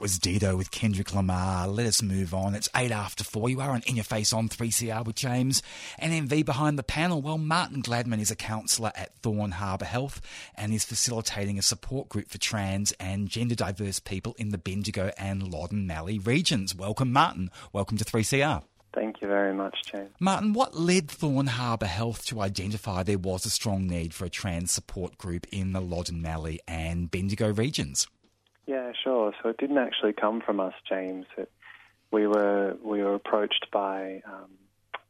that was Dido with Kendrick Lamar. Let us move on. It's eight after four. You are on In Your Face on 3CR with James and MV behind the panel. Well, Martin Gladman is a counsellor at Thorne Harbour Health and is facilitating a support group for trans and gender diverse people in the Bendigo and Loddon Mallee regions. Welcome, Martin. Welcome to 3CR. Thank you very much, James. Martin, what led Thorne Harbour Health to identify there was a strong need for a trans support group in the Loddon Mallee and Bendigo regions? Sure. So it didn't actually come from us, James. It, we were we were approached by um,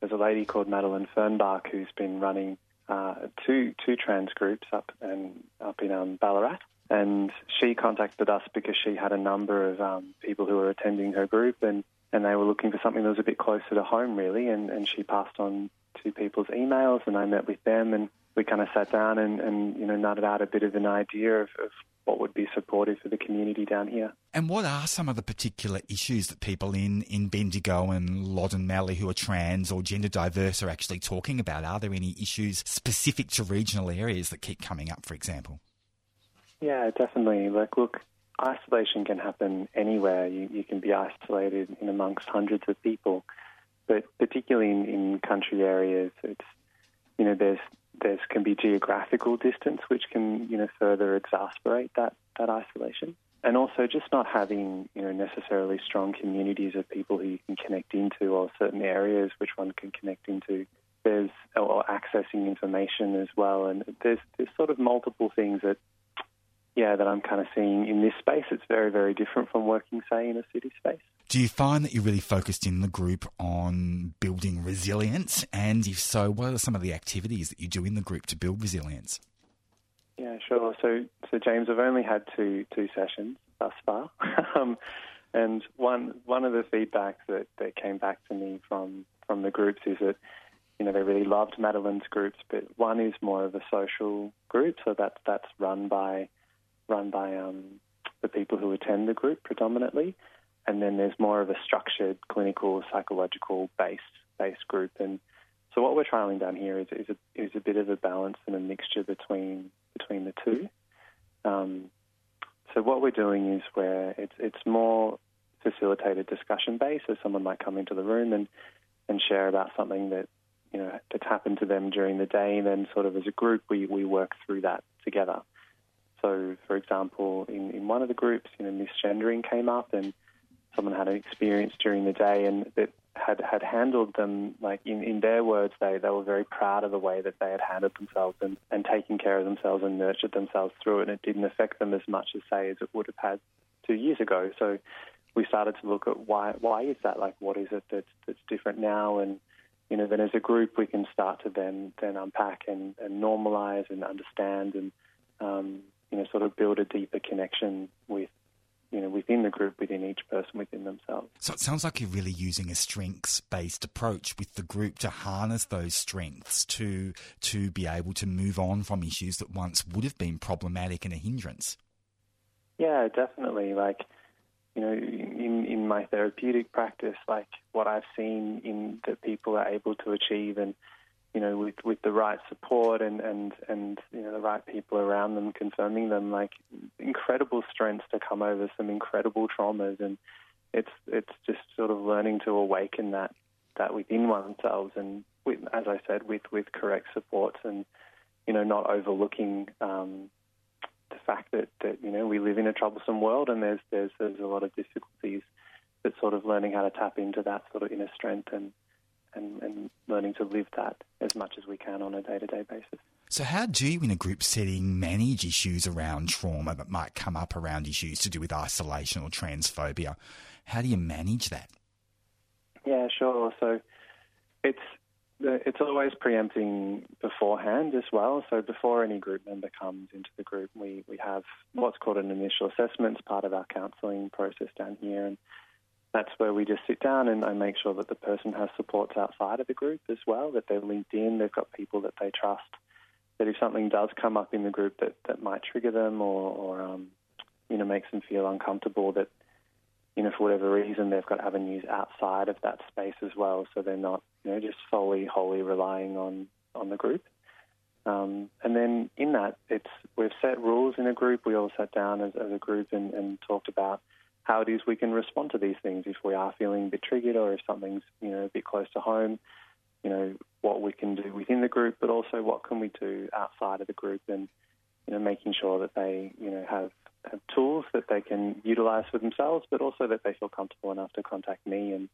there's a lady called Madeline Fernbach who's been running uh, two two trans groups up and up in um, Ballarat, and she contacted us because she had a number of um, people who were attending her group and and they were looking for something that was a bit closer to home, really. And and she passed on two people's emails, and I met with them and we kind of sat down and, and you know nutted out a bit of an idea of, of what would be supportive for the community down here. And what are some of the particular issues that people in, in Bendigo and Loddon Mallee who are trans or gender diverse are actually talking about? Are there any issues specific to regional areas that keep coming up, for example? Yeah, definitely. Like, look, isolation can happen anywhere. You, you can be isolated in amongst hundreds of people, particularly in, in country areas, it's you know there's there can be geographical distance, which can you know further exasperate that that isolation, and also just not having you know necessarily strong communities of people who you can connect into, or certain areas which one can connect into. There's or accessing information as well, and there's there's sort of multiple things that yeah that I'm kind of seeing in this space. It's very very different from working say in a city space. Do you find that you're really focused in the group on building resilience? And if so, what are some of the activities that you do in the group to build resilience? Yeah, sure. So, so James, I've only had two two sessions thus far, um, and one one of the feedback that, that came back to me from from the groups is that you know they really loved Madeline's groups, but one is more of a social group, so that that's run by run by um, the people who attend the group predominantly and then there's more of a structured clinical psychological based based group. And so what we're trialing down here is, is a is a bit of a balance and a mixture between between the two. Um, so what we're doing is where it's it's more facilitated discussion based, so someone might come into the room and and share about something that you know that's happened to them during the day, and then sort of as a group we we work through that together. So, for example, in, in one of the groups, you know, misgendering came up, and someone had an experience during the day and that had, had handled them, like in, in their words, they, they were very proud of the way that they had handled themselves and, and taken care of themselves and nurtured themselves through it. And it didn't affect them as much as, say, as it would have had two years ago. So we started to look at why, why is that? Like, what is it that's, that's different now? And, you know, then as a group, we can start to then, then unpack and, and normalize and understand and, um, you know, sort of build a deeper connection with you know, within the group, within each person, within themselves. So it sounds like you're really using a strengths-based approach with the group to harness those strengths to to be able to move on from issues that once would have been problematic and a hindrance. Yeah, definitely. Like, you know, in in my therapeutic practice, like what I've seen in that people are able to achieve and you know, with, with the right support and, and, and, you know, the right people around them confirming them, like incredible strengths to come over some incredible traumas. And it's, it's just sort of learning to awaken that, that within oneself. And with, as I said, with, with correct supports and, you know, not overlooking, um, the fact that, that, you know, we live in a troublesome world and there's, there's, there's a lot of difficulties, but sort of learning how to tap into that sort of inner strength and, and, and learning to live that as much as we can on a day to day basis. So, how do you, in a group setting, manage issues around trauma that might come up around issues to do with isolation or transphobia? How do you manage that? Yeah, sure. So, it's it's always preempting beforehand as well. So before any group member comes into the group, we, we have what's called an initial assessment as part of our counselling process down here. And that's where we just sit down and I make sure that the person has supports outside of the group as well, that they're linked in, they've got people that they trust, that if something does come up in the group that, that might trigger them or, or um, you know makes them feel uncomfortable, that you know for whatever reason they've got avenues outside of that space as well, so they're not you know just solely wholly relying on on the group. Um, and then in that, it's we've set rules in a group. We all sat down as, as a group and, and talked about how it is we can respond to these things if we are feeling a bit triggered or if something's you know a bit close to home. You know what we can do within the group, but also what can we do outside of the group, and you know making sure that they you know have have tools that they can utilize for themselves, but also that they feel comfortable enough to contact me and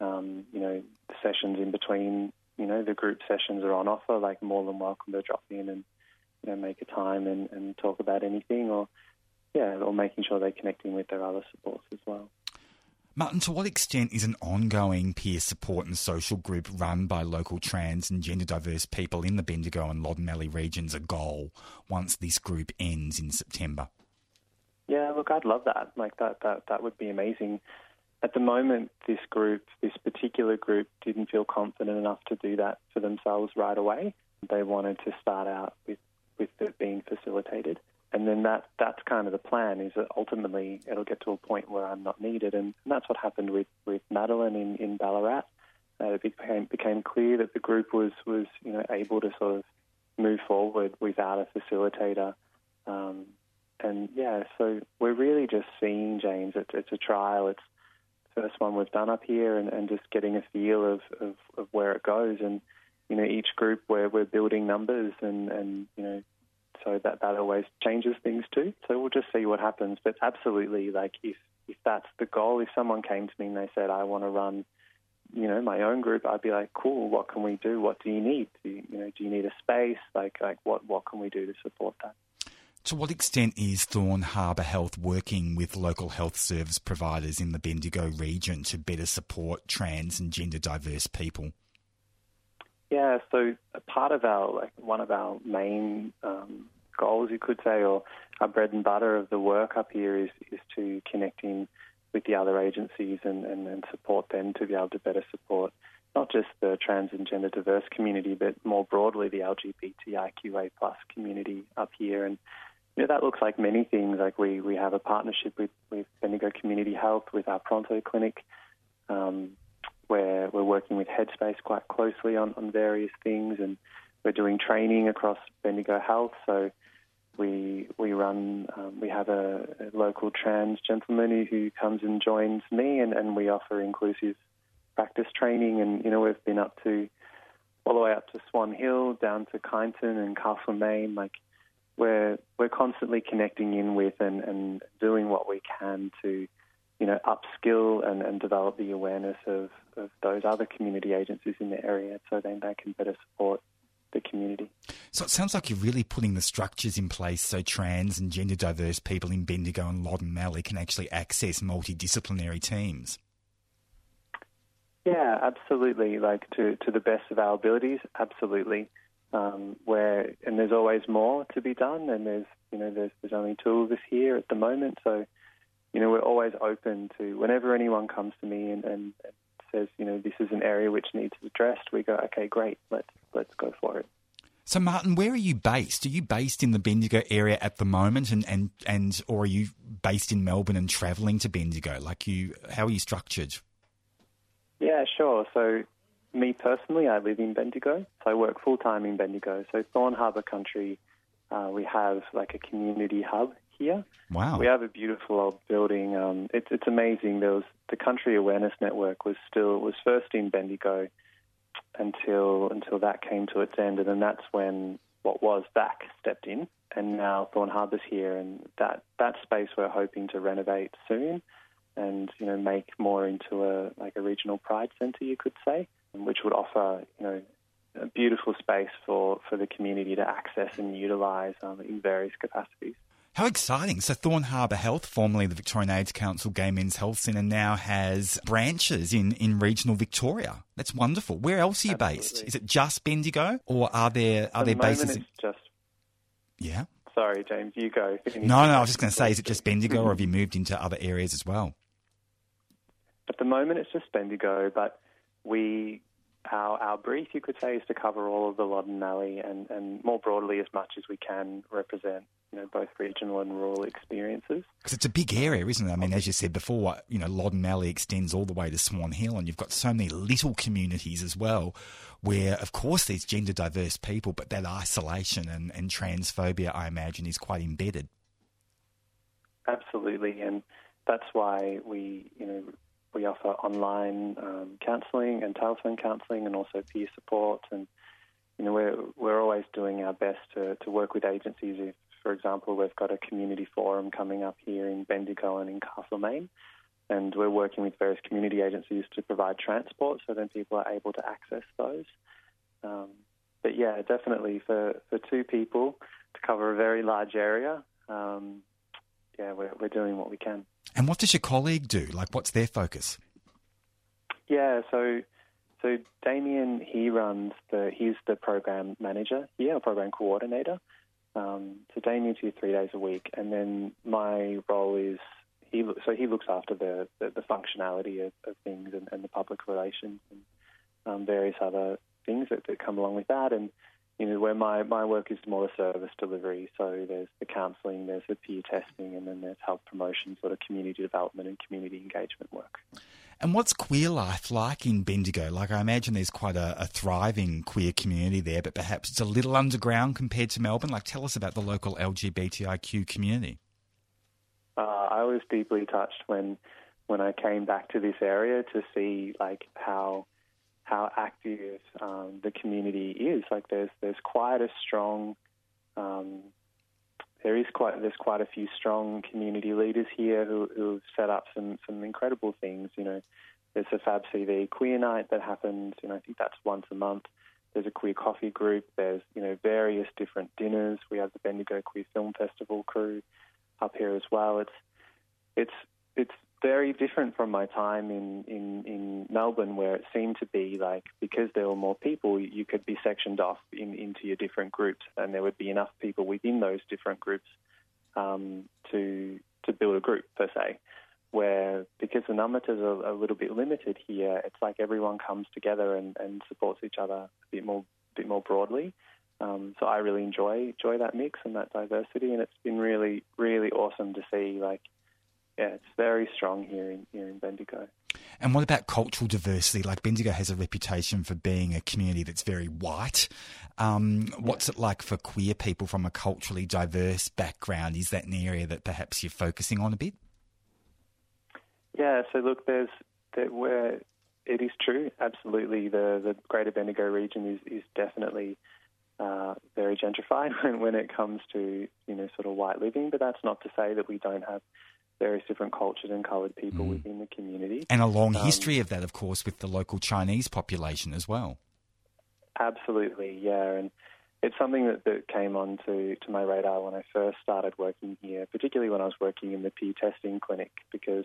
um, you know the sessions in between you know, the group sessions are on offer, like more than welcome to drop in and, you know, make a time and, and talk about anything or, yeah, or making sure they're connecting with their other supports as well. Martin, to what extent is an ongoing peer support and social group run by local trans and gender diverse people in the Bendigo and Loddon Mallee regions a goal once this group ends in September? Yeah, look, I'd love that. Like that, that, that would be amazing at the moment, this group, this particular group, didn't feel confident enough to do that for themselves right away. They wanted to start out with, with it being facilitated. And then that that's kind of the plan is that ultimately it'll get to a point where I'm not needed. And, that's what happened with, with Madeline in, in Ballarat. Uh, it became, became clear that the group was, was you know, able to sort of move forward without a facilitator. Um, and yeah, so we're really just seeing, James, it's, it's a trial. It's first one we've done up here and, and just getting a feel of, of, of where it goes. And, you know, each group where we're building numbers and, and you know, so that, that always changes things too. So we'll just see what happens. But absolutely, like if, if that's the goal, if someone came to me and they said, I want to run, you know, my own group, I'd be like, cool, what can we do? What do you need? Do you, you know, do you need a space? Like, like what, what can we do to support that? To what extent is Thorne Harbour Health working with local health service providers in the Bendigo region to better support trans and gender diverse people? Yeah, so part of our, like one of our main um, goals, you could say, or our bread and butter of the work up here is, is to connect in with the other agencies and, and, and support them to be able to better support not just the trans and gender diverse community, but more broadly the LGBTIQA plus community up here. And yeah, that looks like many things. Like we, we have a partnership with, with Bendigo Community Health with our Pronto Clinic, um, where we're working with Headspace quite closely on, on various things, and we're doing training across Bendigo Health. So we we run um, we have a, a, local trans gentleman who comes and joins me, and, and we offer inclusive practice training. And you know we've been up to all the way up to Swan Hill, down to Kyneton and Castle Castlemaine, like we're we're constantly connecting in with and, and doing what we can to, you know, upskill and, and develop the awareness of, of those other community agencies in the area so then they can better support the community. So it sounds like you're really putting the structures in place so trans and gender diverse people in Bendigo and Loddon Mallee can actually access multidisciplinary teams. Yeah, absolutely. Like to, to the best of our abilities, absolutely um, where and there's always more to be done, and there's you know there's there's only two of us here at the moment, so you know we're always open to whenever anyone comes to me and, and, and says you know this is an area which needs addressed, we go okay great let's let's go for it. So, Martin, where are you based? Are you based in the Bendigo area at the moment, and, and, and or are you based in Melbourne and travelling to Bendigo? Like you, how are you structured? Yeah, sure. So me personally, I live in Bendigo, so I work full time in Bendigo. So Thorne Harbour Country, uh, we have like a community hub here. Wow! We have a beautiful old building. Um, it's it's amazing. There was the Country Awareness Network was still was first in Bendigo until until that came to its end, and then that's when what was back stepped in, and now Thorne Harbour's here, and that that space we're hoping to renovate soon, and you know make more into a like a regional pride centre, you could say which would offer, you know, a beautiful space for, for the community to access and utilise um, in various capacities. How exciting. So Thorne Harbour Health, formerly the Victorian AIDS Council Gay Men's Health Centre, now has branches in, in regional Victoria. That's wonderful. Where else are you Absolutely. based? Is it just Bendigo or are there are there the bases? It's just Yeah. Sorry, James, you go. No, no, I was just going to say, is it just Bendigo or have you moved into other areas as well? At the moment, it's just Bendigo, but we our, our brief, you could say, is to cover all of the Loddon Mallee and, and more broadly as much as we can represent you know, both regional and rural experiences. Because it's a big area, isn't it? I mean, as you said before, you know, Loddon Mallee extends all the way to Swan Hill, and you've got so many little communities as well, where, of course, there's gender diverse people, but that isolation and, and transphobia, I imagine, is quite embedded. Absolutely, and that's why we, you know, we offer online um, counselling and telephone counselling, and also peer support. And you know, we're we're always doing our best to, to work with agencies. If, for example, we've got a community forum coming up here in Bendigo and in Castlemaine, and we're working with various community agencies to provide transport, so then people are able to access those. Um, but yeah, definitely for, for two people to cover a very large area, um, yeah, we're, we're doing what we can. And what does your colleague do? Like, what's their focus? Yeah, so so Damien, he runs the he's the program manager here, a program coordinator. Um, so Damien's here three days a week, and then my role is he so he looks after the the, the functionality of, of things and, and, the public relations and um, various other things that, that come along with that, and you know, where my, my work is more the service delivery. So there's the counselling, there's the peer testing, and then there's health promotion, sort of community development and community engagement work. And what's queer life like in Bendigo? Like, I imagine there's quite a, a, thriving queer community there, but perhaps it's a little underground compared to Melbourne. Like, tell us about the local LGBTIQ community. Uh, I was deeply touched when when I came back to this area to see like how how active um, the community is. Like there's there's quite a strong um, there is quite there's quite a few strong community leaders here who who have set up some some incredible things. You know, there's a Fab CV Queer Night that happens. You know, I think that's once a month. There's a queer coffee group. There's you know various different dinners. We have the Bendigo Queer Film Festival crew up here as well. It's it's it's very different from my time in, in, in Melbourne, where it seemed to be like because there were more people, you could be sectioned off in, into your different groups, and there would be enough people within those different groups um, to to build a group per se. Where because the numbers are a little bit limited here, it's like everyone comes together and, and supports each other a bit more bit more broadly. Um, so I really enjoy enjoy that mix and that diversity, and it's been really really awesome to see like yeah, it's very strong here in here in Bendigo. And what about cultural diversity? Like Bendigo has a reputation for being a community that's very white. Um, what's it like for queer people from a culturally diverse background? Is that an area that perhaps you're focusing on a bit? Yeah. So look, there's there, where it is true. Absolutely, the the Greater Bendigo region is is definitely. Uh, very gentrified when, when it comes to you know sort of white living, but that's not to say that we don't have various different cultures and coloured people mm. within the community. And a long um, history of that, of course, with the local Chinese population as well. Absolutely, yeah. And it's something that, that came onto to my radar when I first started working here, particularly when I was working in the peer testing clinic, because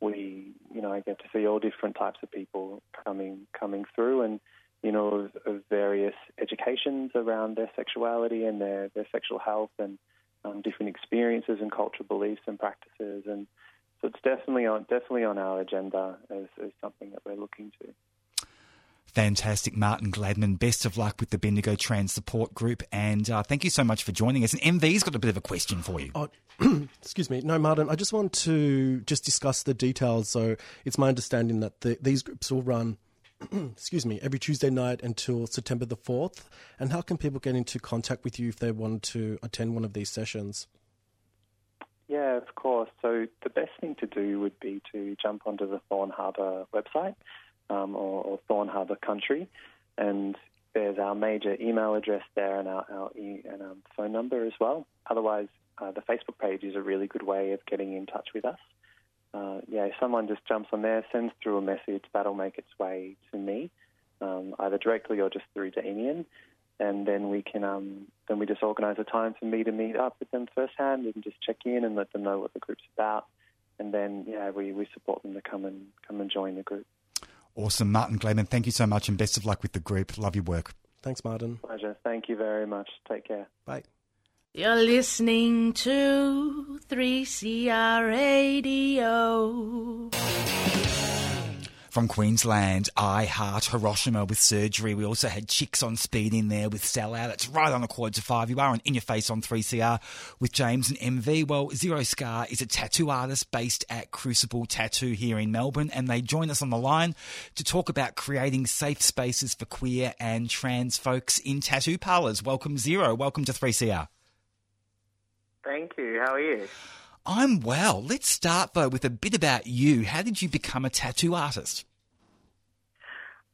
we, you know, I get to see all different types of people coming coming through, and you know, of, of various educations around their sexuality and their their sexual health and um, different experiences and cultural beliefs and practices, and so it's definitely on definitely on our agenda as, as something that we're looking to. Fantastic, Martin Gladman. Best of luck with the Bendigo Trans Support Group, and uh, thank you so much for joining us. And MV's got a bit of a question for you. Oh, excuse me, no, Martin. I just want to just discuss the details. So it's my understanding that the, these groups will run excuse me, every Tuesday night until September the 4th? And how can people get into contact with you if they want to attend one of these sessions? Yeah, of course. So the best thing to do would be to jump onto the Thorne Harbour website um, or, or, Thorne Harbour Country, and there's our major email address there and our, our e- and our phone number as well. Otherwise, uh, the Facebook page is a really good way of getting in touch with us uh, yeah, if someone just jumps on there, sends through a message, that'll make its way to me, um, either directly or just through Damien, and then we can um, then we just organise a time for me to meet up with them firsthand. We can just check in and let them know what the group's about, and then yeah, we, we support them to come and come and join the group. Awesome, Martin Gladman. Thank you so much, and best of luck with the group. Love your work. Thanks, Martin. Pleasure. Thank you very much. Take care. Bye. You're listening to 3CR Radio. From Queensland, I Heart Hiroshima with surgery. We also had Chicks on Speed in there with Sellout. It's right on the quad to five. You are on In Your Face on 3CR with James and MV. Well, Zero Scar is a tattoo artist based at Crucible Tattoo here in Melbourne, and they join us on the line to talk about creating safe spaces for queer and trans folks in tattoo parlours. Welcome, Zero. Welcome to 3CR. Thank you. How are you? I'm well. Let's start though with a bit about you. How did you become a tattoo artist?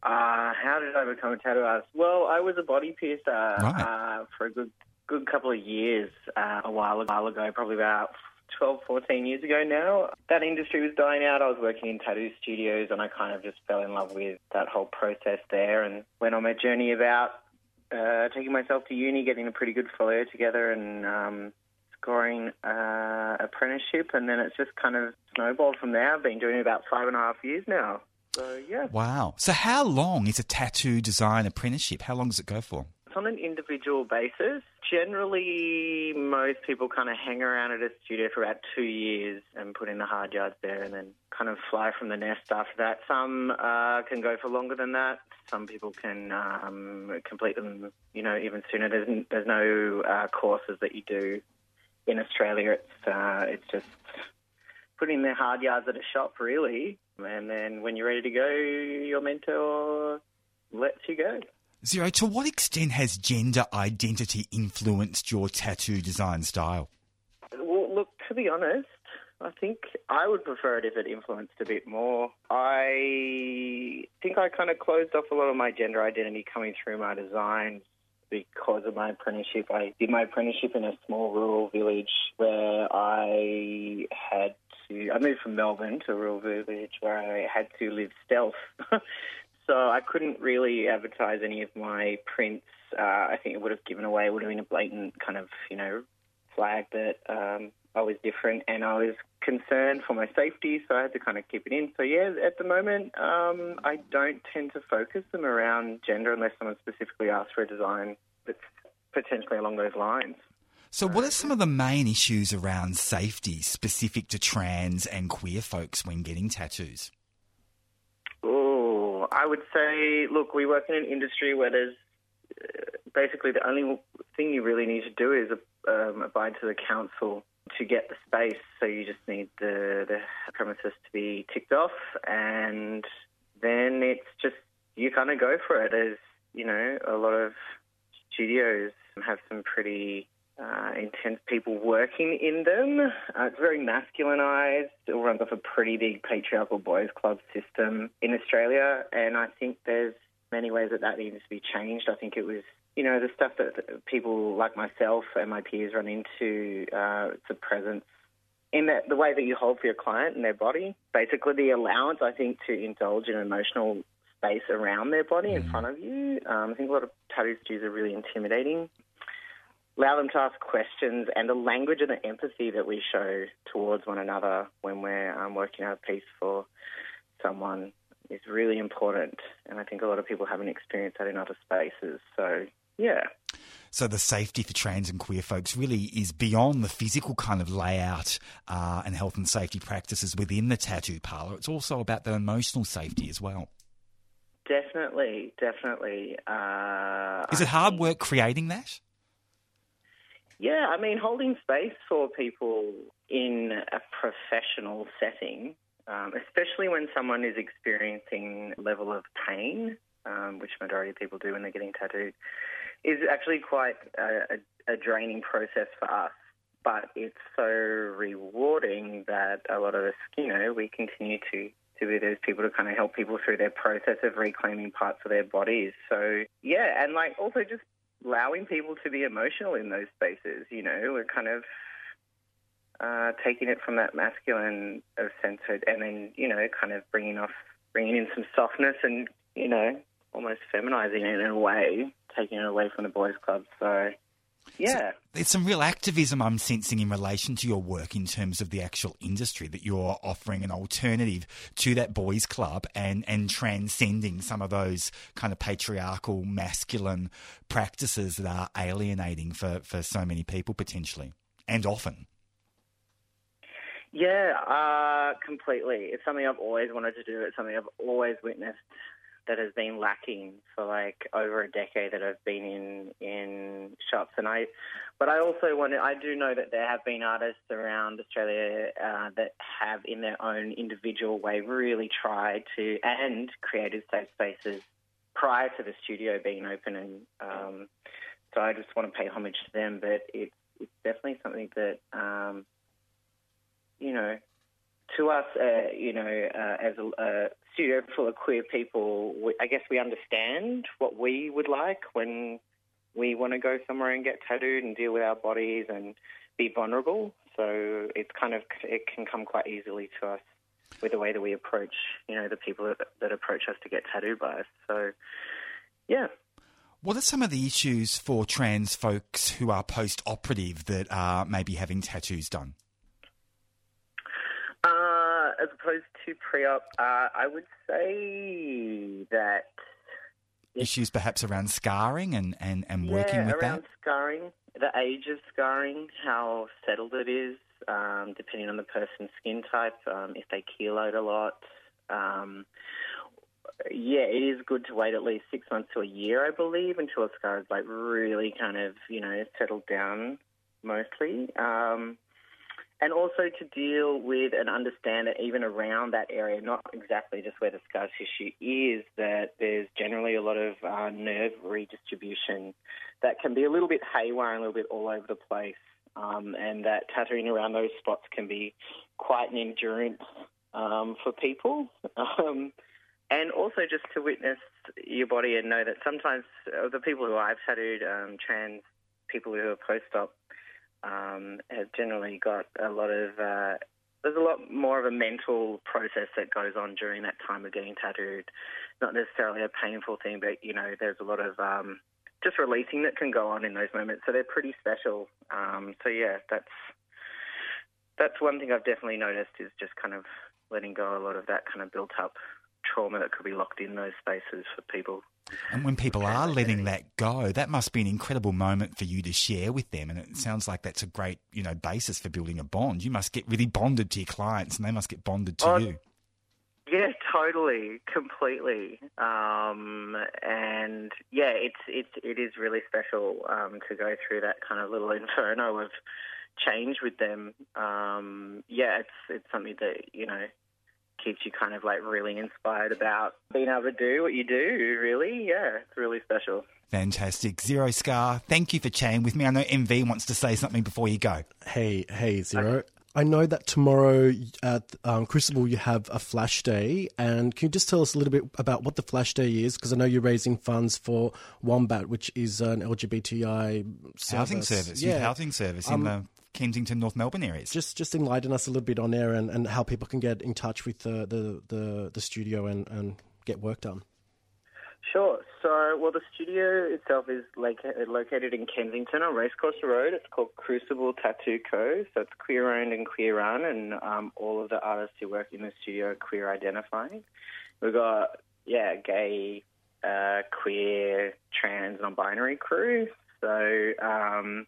Uh, how did I become a tattoo artist? Well, I was a body piercer Right. uh, for a good good couple of years uh, a while, a while ago, probably about 12, 14 years ago now. That industry was dying out. I was working in tattoo studios and I kind of just fell in love with that whole process there and went on my journey about uh, taking myself to uni, getting a pretty good folio together and um, scoring uh, apprenticeship. And then it's just kind of snowballed from there. I've been doing it about five and a half years now. So, yeah. Wow. So, how long is a tattoo design apprenticeship? How long does it go for? It's on an individual basis. Generally, most people kind of hang around at a studio for about two years and put in the hard yards there and then kind of fly from the nest after that. Some uh, can go for longer than that. Some people can um, complete them, you know, even sooner. There's, n- there's no uh, courses that you do in Australia. It's, uh, it's just putting the hard yards at a shop, really. And then when you're ready to go, your mentor lets you go. Zero, to what extent has gender identity influenced your tattoo design style? Well, look, to be honest, I think I would prefer it if it influenced a bit more. I think I kind of closed off a lot of my gender identity coming through my designs because of my apprenticeship. I did my apprenticeship in a small rural village where I had to. I moved from Melbourne to a rural village where I had to live stealth. so I couldn't really advertise any of my prints. Uh, I think it would have given away, it would have been a blatant kind of, you know, flag that um, I was different and I was concerned for my safety, so I had to kind of keep it in. So, yeah, at the moment, um, I don't tend to focus them around gender unless someone specifically asks for a design that's potentially along those lines. So, what are some of the main issues around safety specific to trans and queer folks when getting tattoos? Oh, I would say, look, we work in an industry where there's uh, basically the only thing you really need to do is um, abide to the council to get the space. So you just need the, the premises to be ticked off, and then it's just you kind of go for it. As you know a lot of studios have some pretty uh, intense people working in them. Uh, it's very masculinized. It runs off a pretty big patriarchal boys' club system in Australia, and I think there's many ways that that needs to be changed. I think it was, you know, the stuff that people like myself and my peers run into. Uh, it's a presence in that the way that you hold for your client and their body. Basically, the allowance I think to indulge in emotional space around their body in front of you. Um, I think a lot of tattoo studios are really intimidating allow them to ask questions and the language and the empathy that we show towards one another when we're um, working out a piece for someone is really important. And I think a lot of people haven't experienced that in other spaces. So, yeah. So the safety for trans and queer folks really is beyond the physical kind of layout uh, and health and safety practices within the tattoo parlour. It's also about the emotional safety as well. Definitely, definitely. Uh, Is it hard work creating that? Yeah, I mean, holding space for people in a professional setting, um, especially when someone is experiencing a level of pain, um, which majority of people do when they're getting tattooed, is actually quite a, a, a draining process for us. But it's so rewarding that a lot of us, you know, we continue to to be those people to kind of help people through their process of reclaiming parts of their bodies. So yeah, and like also just allowing people to be emotional in those spaces. You know, we're kind of uh, taking it from that masculine of sense, and then you know, kind of bringing off, bringing in some softness, and you know, almost feminizing it in a way, taking it away from the boys' club. So. Yeah. So there's some real activism I'm sensing in relation to your work in terms of the actual industry that you're offering an alternative to that boys club and, and transcending some of those kind of patriarchal masculine practices that are alienating for, for so many people potentially and often. Yeah, uh, completely. It's something I've always wanted to do. It's something I've always witnessed that has been lacking for like over a decade that I've been in in shops. And I, but I also want to. I do know that there have been artists around Australia uh, that have, in their own individual way, really tried to and created safe spaces prior to the studio being open. And um, so I just want to pay homage to them. But it's it's definitely something that. Um, you know, to us, uh, you know, uh, as a, a, studio full of queer people, we, I guess we understand what we would like when we want to go somewhere and get tattooed and deal with our bodies and be vulnerable. So it's kind of it can come quite easily to us with the way that we approach, you know, the people that, that approach us to get tattooed by us. So, yeah. What are some of the issues for trans folks who are post-operative that are maybe having tattoos done? As opposed to pre-op, uh, I would say that issues perhaps around scarring and, and, and working yeah, with around that? scarring, the age of scarring, how settled it is, um, depending on the person's skin type, um, if they keloid a lot. Um, yeah, it is good to wait at least six months to a year, I believe, until a scar is like really kind of, you know, settled down mostly. Um, and also to deal with and understand that even around that area, not exactly just where the scar tissue is, that there's generally a lot of uh, nerve redistribution that can be a little bit haywire and a little bit all over the place, um, and that tattooing around those spots can be quite an endurance um, for people. Um, and also just to witness your body and know that sometimes uh, the people who I've tattooed, um, trans people who are post-op, um, has generally got a lot of. Uh, there's a lot more of a mental process that goes on during that time of getting tattooed. Not necessarily a painful thing, but you know, there's a lot of um, just releasing that can go on in those moments. So they're pretty special. Um, so yeah, that's that's one thing I've definitely noticed is just kind of letting go a lot of that kind of built up trauma that could be locked in those spaces for people. And when people are letting that go, that must be an incredible moment for you to share with them. And it sounds like that's a great, you know, basis for building a bond. You must get really bonded to your clients, and they must get bonded to oh, you. Yeah, totally, completely. Um, and yeah, it's it's it is really special um, to go through that kind of little inferno of change with them. Um, yeah, it's it's something that you know keeps you kind of like really inspired about being able to do what you do, really. Yeah, it's really special. Fantastic. Zero Scar, thank you for chatting with me. I know MV wants to say something before you go. Hey, hey, Zero. Okay. I know that tomorrow at um, Crucible you have a flash day, and can you just tell us a little bit about what the flash day is? Because I know you're raising funds for Wombat, which is an LGBTI service. housing service, yeah. youth housing service um, in the Kensington, North Melbourne areas. Just just enlighten us a little bit on there and, and how people can get in touch with the, the, the, the studio and, and get work done. Sure. So, well, the studio itself is located in Kensington on Racecourse Road. It's called Crucible Tattoo Co. So it's queer owned and queer run, and um, all of the artists who work in the studio are queer identifying. We've got, yeah, gay, uh, queer, trans, non binary crew. So, um,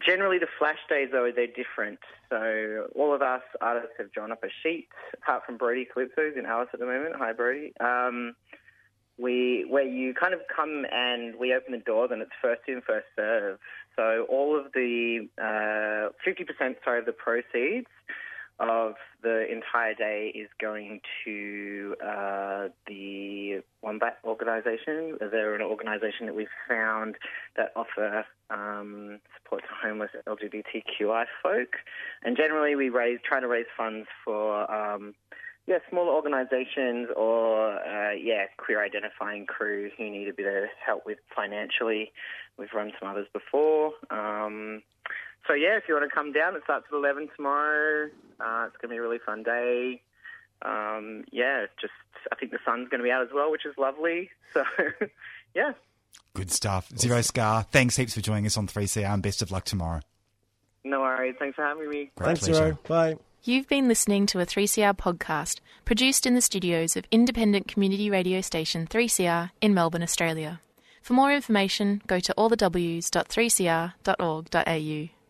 Generally, the flash days, though, they're different. So all of us artists have drawn up a sheet, apart from Brody who's in Alice at the moment. Hi, Brody. Um, we where you kind of come and we open the door, and it's first in, first serve. So all of the uh, 50% sorry of the proceeds of the entire day is going to uh, the Wombat organisation. They're an organisation that we've found that offer um, support to homeless LGBTQI folk, and generally we raise try to raise funds for. Um, yeah, smaller organisations or uh, yeah, queer identifying crew who need a bit of help with financially. We've run some others before. Um, so yeah, if you want to come down, it starts at eleven tomorrow. Uh, it's going to be a really fun day. Um, yeah, just I think the sun's going to be out as well, which is lovely. So yeah. Good stuff. Zero Scar, thanks heaps for joining us on 3CR and best of luck tomorrow. No worries. Thanks for having me. Great Thanks, pleasure. Zero. Bye. You've been listening to a 3CR podcast produced in the studios of independent community radio station 3CR in Melbourne, Australia. For more information, go to allthews.3cr.org.au.